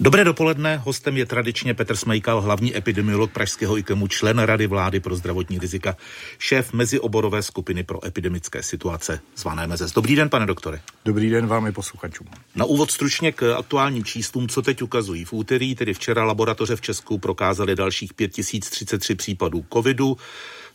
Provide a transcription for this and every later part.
Dobré dopoledne, hostem je tradičně Petr Smejkal, hlavní epidemiolog Pražského IKEMu, člen Rady vlády pro zdravotní rizika, šéf mezioborové skupiny pro epidemické situace zvané Mezes. Dobrý den, pane doktore. Dobrý den vám i posluchačům. Na úvod stručně k aktuálním číslům, co teď ukazují. V úterý, tedy včera, laboratoře v Česku prokázaly dalších 5033 případů covidu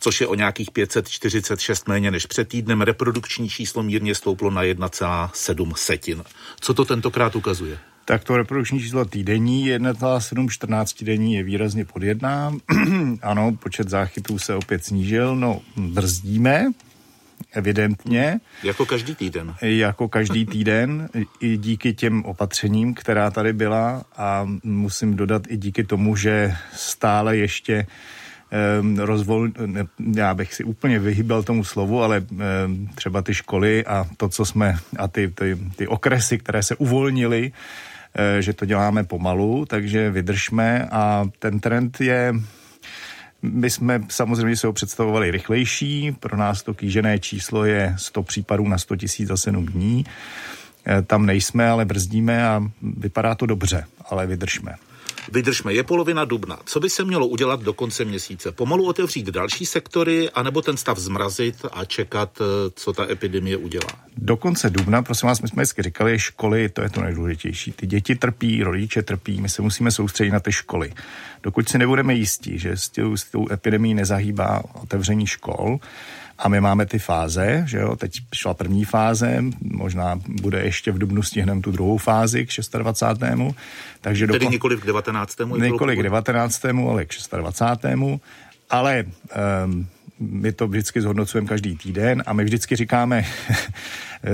což je o nějakých 546 méně než před týdnem. Reprodukční číslo mírně stouplo na 1,7 setin. Co to tentokrát ukazuje? Tak to reprodukční číslo týdenní 1,714 denní je výrazně pod jedna. ano, počet záchytů se opět snížil, no brzdíme, evidentně. Jako každý týden. Jako každý týden, i díky těm opatřením, která tady byla a musím dodat i díky tomu, že stále ještě Ehm, rozvol, já bych si úplně vyhýbal tomu slovu, ale ehm, třeba ty školy a to, co jsme, a ty, ty, ty okresy, které se uvolnily, že to děláme pomalu, takže vydržme a ten trend je my jsme samozřejmě se ho představovali rychlejší, pro nás to kýžené číslo je 100 případů na 100 tisíc za 7 dní. Eh, tam nejsme, ale brzdíme a vypadá to dobře, ale vydržme. Vydržme, je polovina dubna. Co by se mělo udělat do konce měsíce? Pomalu otevřít další sektory, anebo ten stav zmrazit a čekat, eh, co ta epidemie udělá? Do konce dubna, prosím vás, my jsme vždycky říkali, školy, to je to nejdůležitější. Ty děti trpí, rodiče trpí, my se musíme soustředit na ty školy. Dokud si nebudeme jistí, že s tou, s tou epidemí nezahýbá otevření škol, a my máme ty fáze, že jo, teď šla první fáze, možná bude ještě v Dubnu stihnem tu druhou fázi k 26. Takže Tedy nikoli k 19. Nikoli k 19. ale k 26. Ale um, my to vždycky zhodnocujeme každý týden a my vždycky říkáme eh,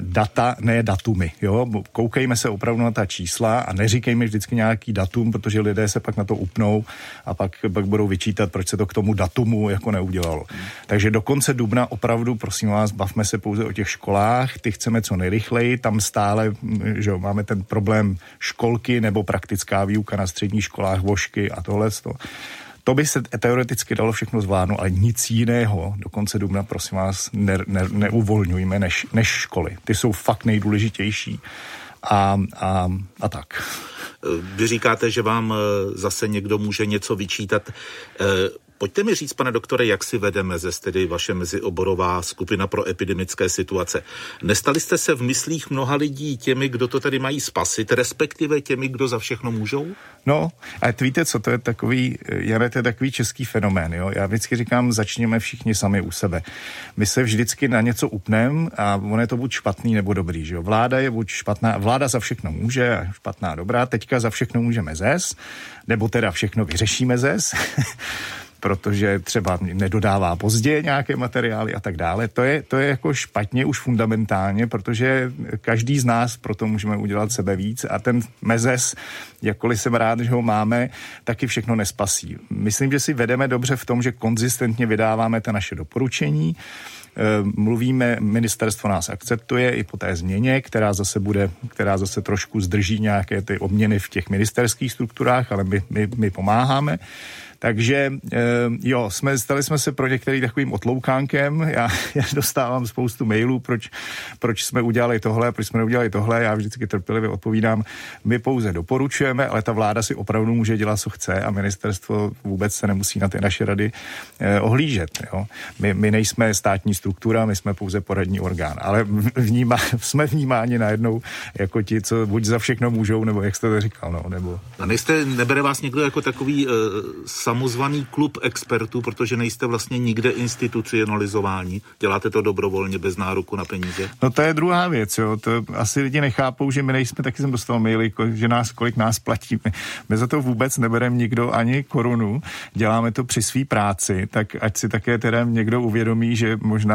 data, ne datumy. Jo? Koukejme se opravdu na ta čísla a neříkejme vždycky nějaký datum, protože lidé se pak na to upnou a pak, pak budou vyčítat, proč se to k tomu datumu jako neudělalo. Takže do konce dubna opravdu, prosím vás, bavme se pouze o těch školách, ty chceme co nejrychleji, tam stále že jo, máme ten problém školky nebo praktická výuka na středních školách, vošky a tohle. To by se teoreticky dalo všechno zvládnout, ale nic jiného do konce dubna, prosím vás, ne, ne, neuvolňujme než, než školy. Ty jsou fakt nejdůležitější a, a, a tak. Vy říkáte, že vám eh, zase někdo může něco vyčítat. Pojďte mi říct, pane doktore, jak si vedeme ze tedy vaše mezioborová skupina pro epidemické situace. Nestali jste se v myslích mnoha lidí těmi, kdo to tady mají spasit, respektive těmi, kdo za všechno můžou? No, a víte, co to je takový, Jane, to je takový český fenomén, jo? Já vždycky říkám, začněme všichni sami u sebe. My se vždycky na něco upneme a ono je to buď špatný nebo dobrý, že jo? Vláda je buď špatná, vláda za všechno může, špatná dobrá, teďka za všechno můžeme zes, nebo teda všechno vyřešíme zes. protože třeba nedodává pozdě nějaké materiály a tak dále. To je, to je jako špatně už fundamentálně, protože každý z nás proto můžeme udělat sebe víc a ten mezes, jakkoliv jsem rád, že ho máme, taky všechno nespasí. Myslím, že si vedeme dobře v tom, že konzistentně vydáváme ta naše doporučení, mluvíme, ministerstvo nás akceptuje i po té změně, která zase bude, která zase trošku zdrží nějaké ty obměny v těch ministerských strukturách, ale my, my, my pomáháme. Takže eh, jo, jsme, stali jsme se pro některý takovým otloukánkem. Já, já dostávám spoustu mailů, proč, proč jsme udělali tohle, proč jsme neudělali tohle. Já vždycky trpělivě odpovídám. My pouze doporučujeme, ale ta vláda si opravdu může dělat, co chce a ministerstvo vůbec se nemusí na ty naše rady eh, ohlížet. Jo. My, my nejsme státní struktura, my jsme pouze poradní orgán, ale vnímá, jsme vnímáni najednou jako ti, co buď za všechno můžou, nebo jak jste to říkal, no, nebo... A nejste, nebere vás někdo jako takový uh, samozvaný klub expertů, protože nejste vlastně nikde institucionalizováni, děláte to dobrovolně bez nároku na peníze? No to je druhá věc, jo. To asi lidi nechápou, že my nejsme, taky jsem dostal maily, že nás, kolik nás platí. My, my za to vůbec nebereme nikdo ani korunu, děláme to při své práci, tak ať si také teda někdo uvědomí, že možná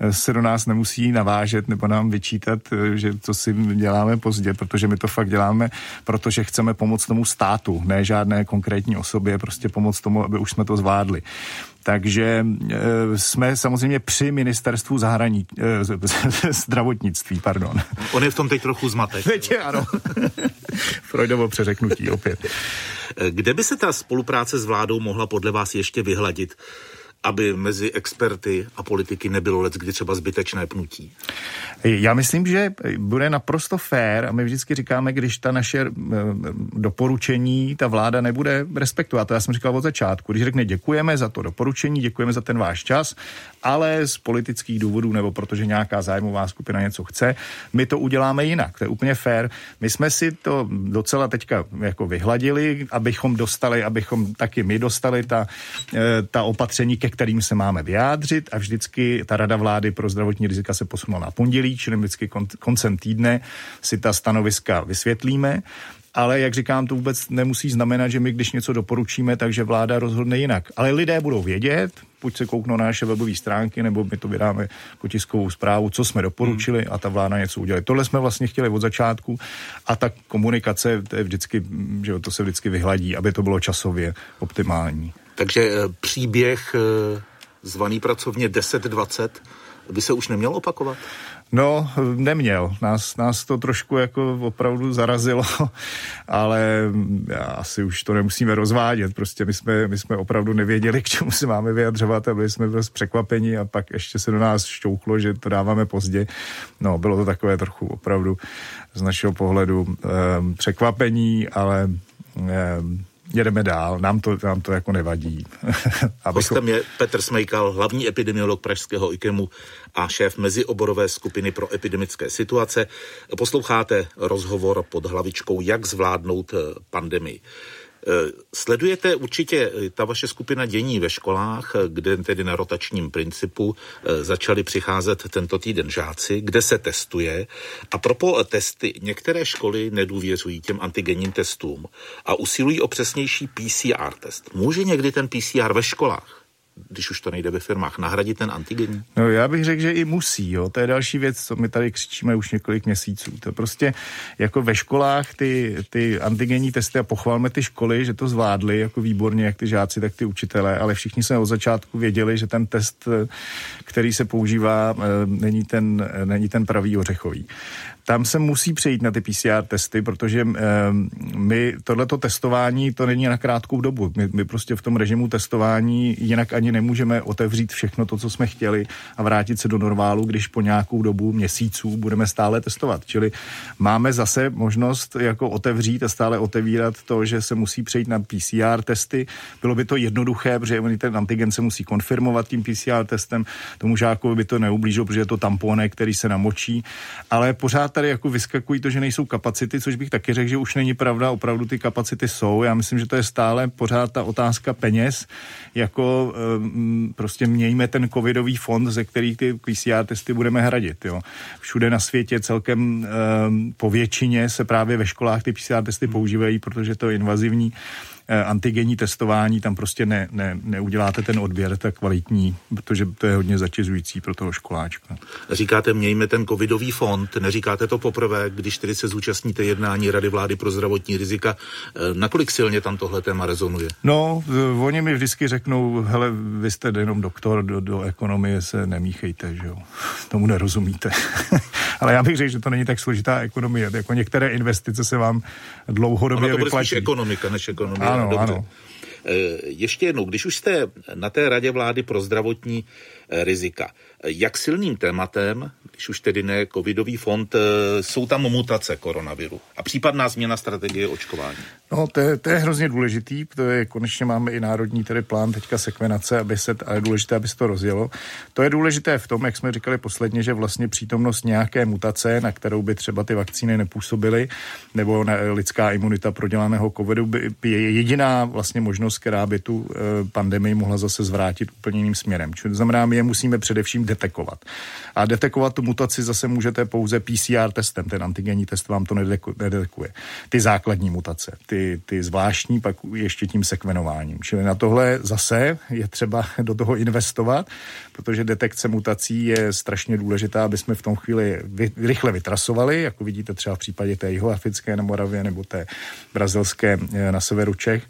eh, se do nás nemusí navážet nebo nám vyčítat, eh, že to si děláme pozdě, protože my to fakt děláme, protože chceme pomoct tomu státu, ne žádné konkrétní osobě, prostě pomoct tomu, aby už jsme to zvládli. Takže e, jsme samozřejmě při ministerstvu zahrani, e, zdravotnictví, pardon. On je v tom teď trochu zmatek. Teď je, ano. Freudovo přeřeknutí opět. Kde by se ta spolupráce s vládou mohla podle vás ještě vyhladit? Aby mezi experty a politiky nebylo let, kdy třeba zbytečné pnutí? Já myslím, že bude naprosto fér a my vždycky říkáme, když ta naše eh, doporučení ta vláda nebude respektovat. To já jsem říkal od začátku. Když řekne děkujeme za to doporučení, děkujeme za ten váš čas, ale z politických důvodů nebo protože nějaká zájmová skupina něco chce, my to uděláme jinak. To je úplně fér. My jsme si to docela teďka jako vyhladili, abychom dostali, abychom taky my dostali ta, eh, ta opatření, ke kterým se máme vyjádřit a vždycky ta Rada vlády pro zdravotní rizika se posunula na pondělí, čili vždycky koncem týdne si ta stanoviska vysvětlíme ale jak říkám, to vůbec nemusí znamenat, že my, když něco doporučíme, takže vláda rozhodne jinak. Ale lidé budou vědět, buď se kouknou na naše webové stránky, nebo my to vydáme jako tiskovou zprávu, co jsme doporučili hmm. a ta vláda něco udělá. Tohle jsme vlastně chtěli od začátku a ta komunikace, to je vždycky, že to se vždycky vyhladí, aby to bylo časově optimální. Takže eh, příběh eh, zvaný pracovně 1020 by se už neměl opakovat? No, neměl. Nás, nás to trošku jako opravdu zarazilo, ale asi už to nemusíme rozvádět. Prostě my jsme, my jsme opravdu nevěděli, k čemu se máme vyjadřovat a byli jsme dost překvapení a pak ještě se do nás šťouchlo, že to dáváme pozdě. No, bylo to takové trochu opravdu z našeho pohledu eh, překvapení, ale eh, jedeme dál, nám to, nám to jako nevadí. Hostem je Petr Smejkal, hlavní epidemiolog Pražského IKEMu a šéf mezioborové skupiny pro epidemické situace. Posloucháte rozhovor pod hlavičkou Jak zvládnout eh, pandemii. Eh, sledujete určitě eh, ta vaše skupina dění ve školách, eh, kde tedy na rotačním principu začali přicházet tento týden žáci, kde se testuje. A propo testy některé školy nedůvěřují těm antigenním testům a usilují o přesnější PCR test. Může někdy ten PCR ve školách když už to nejde ve firmách, nahradit ten antigen? No já bych řekl, že i musí, jo. To je další věc, co my tady křičíme už několik měsíců. To prostě jako ve školách ty, ty antigenní testy a pochvalme ty školy, že to zvládli jako výborně, jak ty žáci, tak ty učitelé, ale všichni jsme od začátku věděli, že ten test, který se používá, eh, není ten, není ten pravý ořechový tam se musí přejít na ty PCR testy, protože e, my tohleto testování, to není na krátkou dobu. My, my prostě v tom režimu testování jinak ani nemůžeme otevřít všechno to, co jsme chtěli a vrátit se do normálu, když po nějakou dobu měsíců budeme stále testovat. Čili máme zase možnost jako otevřít a stále otevírat to, že se musí přejít na PCR testy. Bylo by to jednoduché, protože ten antigen se musí konfirmovat tím PCR testem. Tomu žákovi by to neublížilo, protože je to tamponek, který se namočí, ale pořád tady jako vyskakují to, že nejsou kapacity, což bych taky řekl, že už není pravda, opravdu ty kapacity jsou. Já myslím, že to je stále pořád ta otázka peněz, jako um, prostě mějme ten covidový fond, ze kterých ty PCR testy budeme hradit. Jo. Všude na světě celkem um, po většině se právě ve školách ty PCR testy používají, protože to je invazivní antigenní testování, tam prostě ne, ne, neuděláte ten odběr tak kvalitní, protože to je hodně zatěžující pro toho školáčka. Říkáte, mějme ten covidový fond, neříkáte to poprvé, když tedy se zúčastníte jednání Rady vlády pro zdravotní rizika. Eh, nakolik silně tam tohle téma rezonuje? No, oni mi vždycky řeknou, hele, vy jste jenom doktor, do, do ekonomie se nemíchejte, že jo. Tomu nerozumíte. Ale já bych řekl, že to není tak složitá ekonomie. Jako některé investice se vám dlouhodobě ono to vyplatí. spíš ekonomika než ekonomie. Ano, Dobře. ano. Eh, ještě jednou, když už jste na té radě vlády pro zdravotní rizika, jak silným tématem, když už tedy ne covidový fond, eh, jsou tam mutace koronaviru a případná změna strategie očkování? No, to je, to je hrozně důležitý, protože konečně máme i národní tedy plán teďka sekvenace, aby se, a je důležité, aby se to rozjelo. To je důležité v tom, jak jsme říkali posledně, že vlastně přítomnost nějaké mutace, na kterou by třeba ty vakcíny nepůsobily, nebo na lidská imunita prodělaného covidu, by, je jediná vlastně možnost, která by tu pandemii mohla zase zvrátit úplně jiným směrem. Čili to znamená, my je musíme především detekovat. A detekovat tu mutaci zase můžete pouze PCR testem, ten antigenní test vám to nedetekuje. Ty základní mutace, ty, ty zvláštní pak ještě tím sekvenováním. Čili na tohle zase je třeba do toho investovat, protože detekce mutací je strašně důležitá, aby jsme v tom chvíli vy, rychle vytrasovali, jako vidíte třeba v případě té jihoafrické na Moravě nebo té brazilské eh, na severu Čech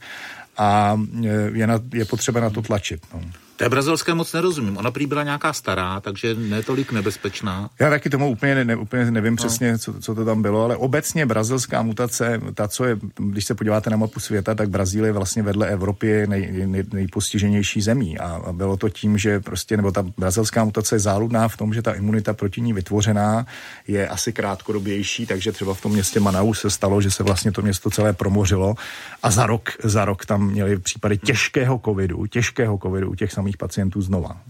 a eh, je, na, je potřeba na to tlačit. No. Té brazilské moc nerozumím. Ona prý byla nějaká stará, takže netolik nebezpečná. Já taky tomu úplně, ne, úplně nevím no. přesně, co, co to tam bylo, ale obecně brazilská mutace, ta, co je, když se podíváte na mapu světa, tak Brazílie vlastně vedle Evropy nej, nej, nejpostiženější zemí. A, a bylo to tím, že prostě, nebo ta brazilská mutace je záludná v tom, že ta imunita proti ní vytvořená je asi krátkodobější, takže třeba v tom městě Manaus se stalo, že se vlastně to město celé promořilo a za rok, za rok tam měli případy těžkého covidu, těžkého covidu u těch samých pacientů znova.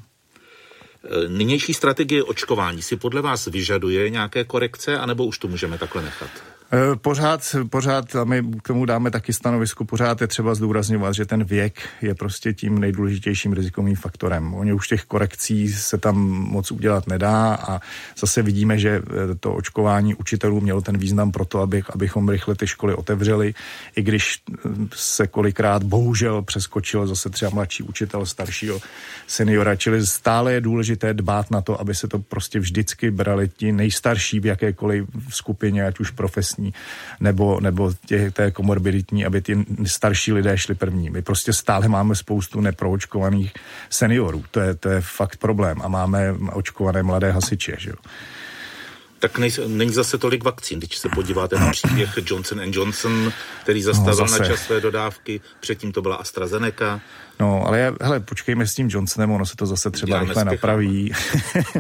Nynější strategie očkování si podle vás vyžaduje nějaké korekce, anebo už to můžeme takhle nechat? Eh, pořád, pořád, a my k tomu dáme taky stanovisku, pořád je třeba zdůrazňovat, že ten věk je prostě tím nejdůležitějším rizikovým faktorem. Oni už těch korekcí se tam moc udělat nedá a zase vidíme, že eh, to očkování učitelů mělo ten význam pro to, aby, abychom rychle ty školy otevřeli, i když eh, se kolikrát bohužel přeskočil zase třeba mladší učitel staršího seniora, čili stále je důležité dbát na to, aby se to prostě vždycky brali ti nejstarší v jakékoliv skupině, ať už profesní depresní nebo, nebo tě, té komorbiditní, aby ty starší lidé šli první. My prostě stále máme spoustu neproočkovaných seniorů. To je, to je fakt problém. A máme očkované mladé hasiče. Že jo? tak nej, není zase tolik vakcín. Když se podíváte na příběh Johnson Johnson, který zastavil no, na čas své dodávky, předtím to byla AstraZeneca. No, ale hele, počkejme s tím Johnsonem, ono se to zase třeba Děláme rychle napraví.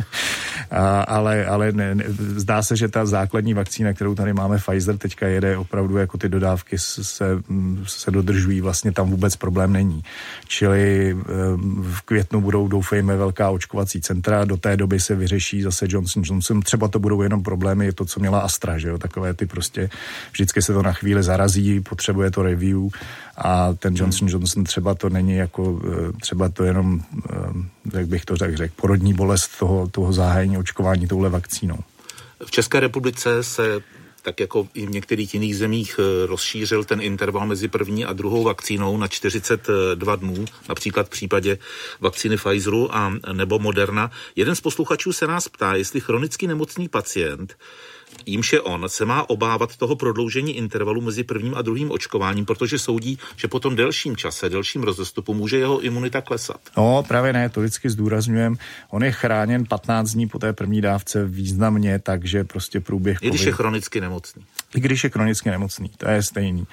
a, ale ale ne, ne, zdá se, že ta základní vakcína, kterou tady máme, Pfizer, teďka jede opravdu, jako ty dodávky se, se dodržují, vlastně tam vůbec problém není. Čili v květnu budou, doufejme, velká očkovací centra, do té doby se vyřeší zase Johnson Johnson, třeba to budou jenom problémy, je to, co měla Astra, že jo, takové ty prostě, vždycky se to na chvíli zarazí, potřebuje to review a ten Johnson Johnson třeba to není jako, eh, třeba to jenom, eh, jak bych to řekl, řek, porodní bolest toho, toho zahájení očkování touhle vakcínou. V České republice se tak jako i v některých jiných zemích eh, rozšířil ten interval mezi první a druhou vakcínou na 42 dnů, například v případě vakcíny Pfizeru a nebo Moderna. Jeden z posluchačů se nás ptá, jestli chronicky nemocný pacient jímž je on, se má obávat toho prodloužení intervalu mezi prvním a druhým očkováním, protože soudí, že po tom delším čase, delším rozestupu může jeho imunita klesat. No, právě ne, to vždycky zdůrazňujem. On je chráněn 15 dní po té první dávce významně, takže prostě průběh. I když COVID... je chronicky nemocný. I když je chronicky nemocný, to je stejný.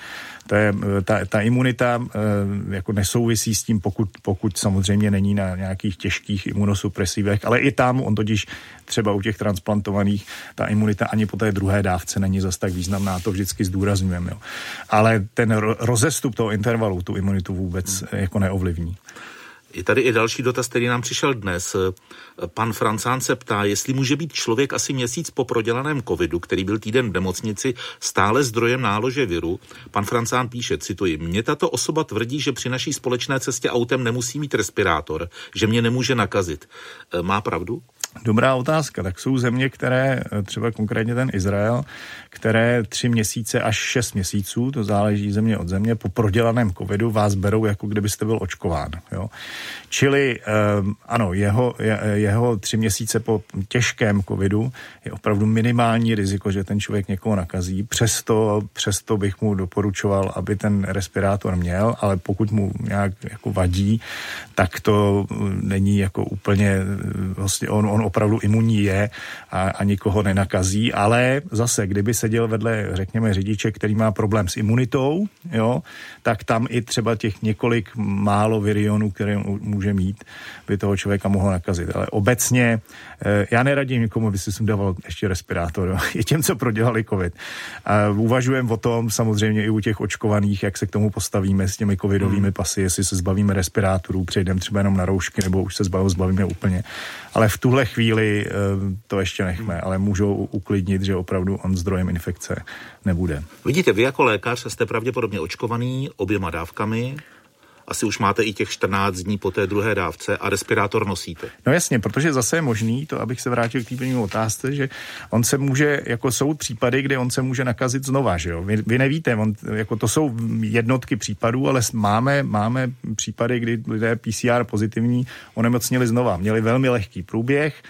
To je, eh, ta, ta imunita e, jako nesouvisí s tím, pokud, pokud samozřejmě není na nějakých těžkých imunosupresivech, ale i tam on totiž třeba u těch transplantovaných ta imunita ani po té druhé dávce není zas tak významná, to vždycky zdůrazňujeme. Jo. Ale ten rozestup toho intervalu tu imunitu vůbec hmm. jako neovlivní. Je tady i další dotaz, který nám přišel dnes. Pan Francán se ptá, jestli může být člověk asi měsíc po prodělaném covidu, který byl týden v nemocnici, stále zdrojem nálože viru. Pan Francán píše, cituji, mě tato osoba tvrdí, že při naší společné cestě autem nemusí mít respirátor, že mě nemůže nakazit. Má pravdu? Dobrá otázka. Tak jsou země, které, třeba konkrétně ten Izrael, které tři měsíce až šest měsíců, to záleží země od země, po prodělaném covidu vás berou, jako kdybyste byl očkován. Jo? Čili um, ano, jeho, je, jeho tři měsíce po těžkém covidu je opravdu minimální riziko, že ten člověk někoho nakazí. Přesto, přesto bych mu doporučoval, aby ten respirátor měl, ale pokud mu nějak jako vadí, tak to není jako úplně, vlastně on, on opravdu imunní je a, a nikoho nenakazí, ale zase, kdyby seděl vedle, řekněme, řidiče, který má problém s imunitou, jo, tak tam i třeba těch několik málo virionů, které může mít, by toho člověka mohlo nakazit. Ale obecně eh, já neradím nikomu, aby si dával ještě respirátor. Jo. Je těm, co prodělali covid. A uvažujeme o tom samozřejmě i u těch očkovaných, jak se k tomu postavíme s těmi covidovými hmm. pasy, jestli se zbavíme respirátorů, přejdeme třeba jenom na roušky, nebo už se zbavíme úplně. Ale v tuhle chvíli eh, to ještě nechme, ale můžou uklidnit, že opravdu on zdrojem infekce nebude. Vidíte, vy jako lékař jste pravděpodobně očkovaný oběma dávkami asi už máte i těch 14 dní po té druhé dávce a respirátor nosíte. No jasně, protože zase je možný, to abych se vrátil k té první otázce, že on se může, jako jsou případy, kde on se může nakazit znova, že jo. Vy, vy nevíte, on, jako to jsou jednotky případů, ale máme, máme případy, kdy lidé PCR pozitivní onemocnili znova. Měli velmi lehký průběh,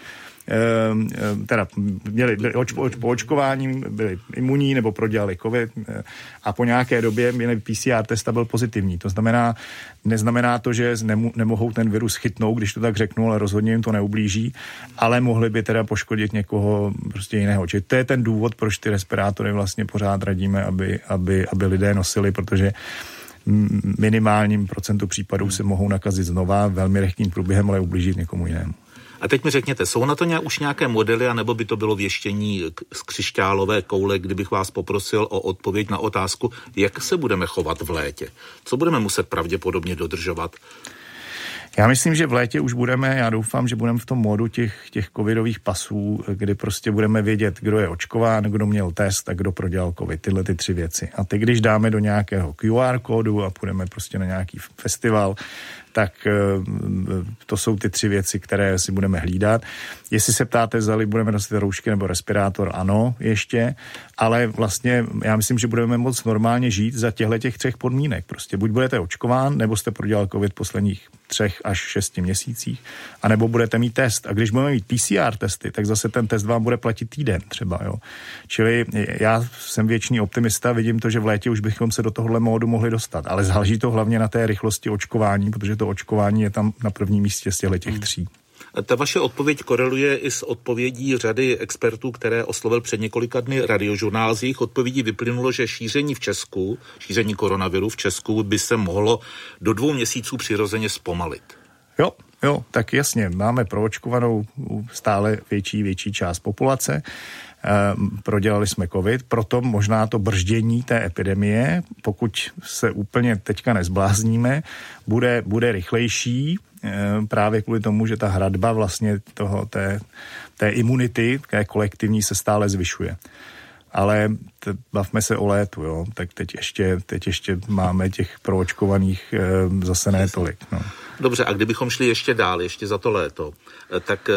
teda měli, oč, oč, po očkování, byli imunní nebo prodělali covid eh, a po nějaké době měli PCR test a byl pozitivní. To znamená, neznamená to, že nemo, nemohou ten virus chytnout, když to tak řeknu, ale rozhodně jim to neublíží, ale mohli by teda poškodit někoho prostě jiného. Čili to je ten důvod, proč ty respirátory vlastně pořád radíme, aby, aby, aby lidé nosili, protože minimálním procentu případů se mohou nakazit znova velmi lehkým průběhem, ale ublížit někomu jinému. A teď mi řekněte, jsou na to nějak, už nějaké modely, anebo by to bylo věštění z křišťálové koule, kdybych vás poprosil o odpověď na otázku, jak se budeme chovat v létě? Co budeme muset pravděpodobně dodržovat? Já myslím, že v létě už budeme, já doufám, že budeme v tom modu těch, těch covidových pasů, kdy prostě budeme vědět, kdo je očkován, kdo měl test a kdo prodělal covid, tyhle ty tři věci. A ty, když dáme do nějakého QR kódu a půjdeme prostě na nějaký festival, tak eh, to jsou ty tři věci, které si budeme hlídat. Jestli se ptáte, zali budeme nosit roušky nebo respirátor, ano, ještě, ale vlastně já myslím, že budeme moc normálně žít za těchto těch třech podmínek. Prostě buď budete očkován, nebo jste prodělal COVID posledních třech až šesti měsících, anebo budete mít test. A když budeme mít PCR testy, tak zase ten test vám bude platit týden třeba. Jo. Čili já jsem věčný optimista, vidím to, že v létě už bychom se do tohohle módu mohli dostat, ale záleží to hlavně na té rychlosti očkování, protože to očkování je tam na prvním místě z těchto těch hmm. tří. Ta vaše odpověď koreluje i s odpovědí řady expertů, které oslovil před několika dny radiožurnál. Z jejich odpovědí vyplynulo, že šíření v Česku, šíření koronaviru v Česku by se mohlo do dvou měsíců přirozeně zpomalit. Jo, jo, tak jasně, máme proočkovanou stále větší, větší část populace. Ehm, prodělali jsme covid, proto možná to brždění té epidemie, pokud se úplně teďka nezblázníme, bude, bude rychlejší, ehm, právě kvůli tomu, že ta hradba vlastně toho, té, té imunity, té kolektivní se stále zvyšuje. Ale t- bavme se o létu, jo. tak teď ještě, teď ještě máme těch proočkovaných e, zase ne tolik. No. Dobře, a kdybychom šli ještě dál, ještě za to léto, eh, tak eh,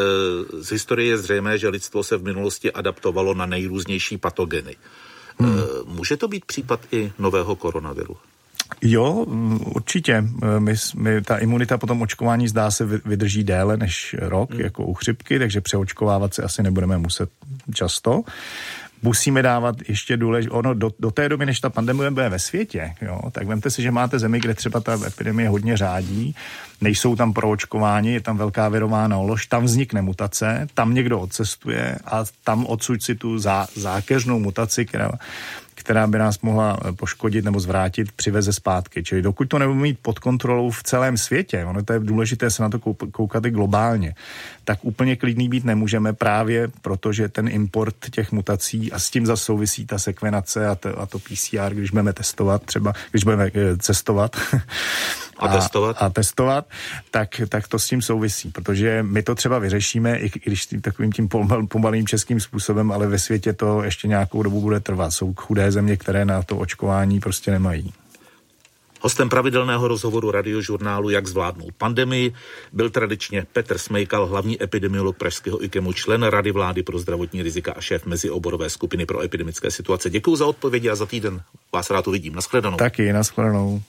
z historie je zřejmé, že lidstvo se v minulosti adaptovalo na nejrůznější patogeny. Hmm. Může to být případ i nového koronaviru? Jo, určitě. My, my, ta imunita po tom očkování zdá se vydrží déle než rok, hmm. jako u chřipky, takže přeočkovávat se asi nebudeme muset často musíme dávat ještě důležité, ono do, do té doby, než ta pandemie bude ve světě, jo, tak vemte si, že máte zemi, kde třeba ta epidemie hodně řádí, nejsou tam proočkováni, je tam velká virová nálož, tam vznikne mutace, tam někdo odcestuje a tam odsud si tu zá, zákeřnou mutaci, která která by nás mohla eh, poškodit nebo zvrátit, přiveze zpátky. Čili dokud to nebudeme mít pod kontrolou v celém světě, ono to je důležité se na to koukat i globálně, tak úplně klidný být nemůžeme právě protože ten import těch mutací a s tím zase souvisí ta sekvenace a to, a to PCR, když budeme testovat třeba, když budeme eh, cestovat, A, testovat? A testovat, tak, tak to s tím souvisí, protože my to třeba vyřešíme, i když tím, takovým tím pomalým českým způsobem, ale ve světě to ještě nějakou dobu bude trvat. Jsou chudé země, které na to očkování prostě nemají. Hostem pravidelného rozhovoru radiožurnálu Jak zvládnout pandemii byl tradičně Petr Smejkal, hlavní epidemiolog Pražského IKEMu, člen Rady vlády pro zdravotní rizika a šéf mezioborové skupiny pro epidemické situace. Děkuji za odpovědi a za týden vás rád uvidím. Naschledanou. Taky, naschledanou.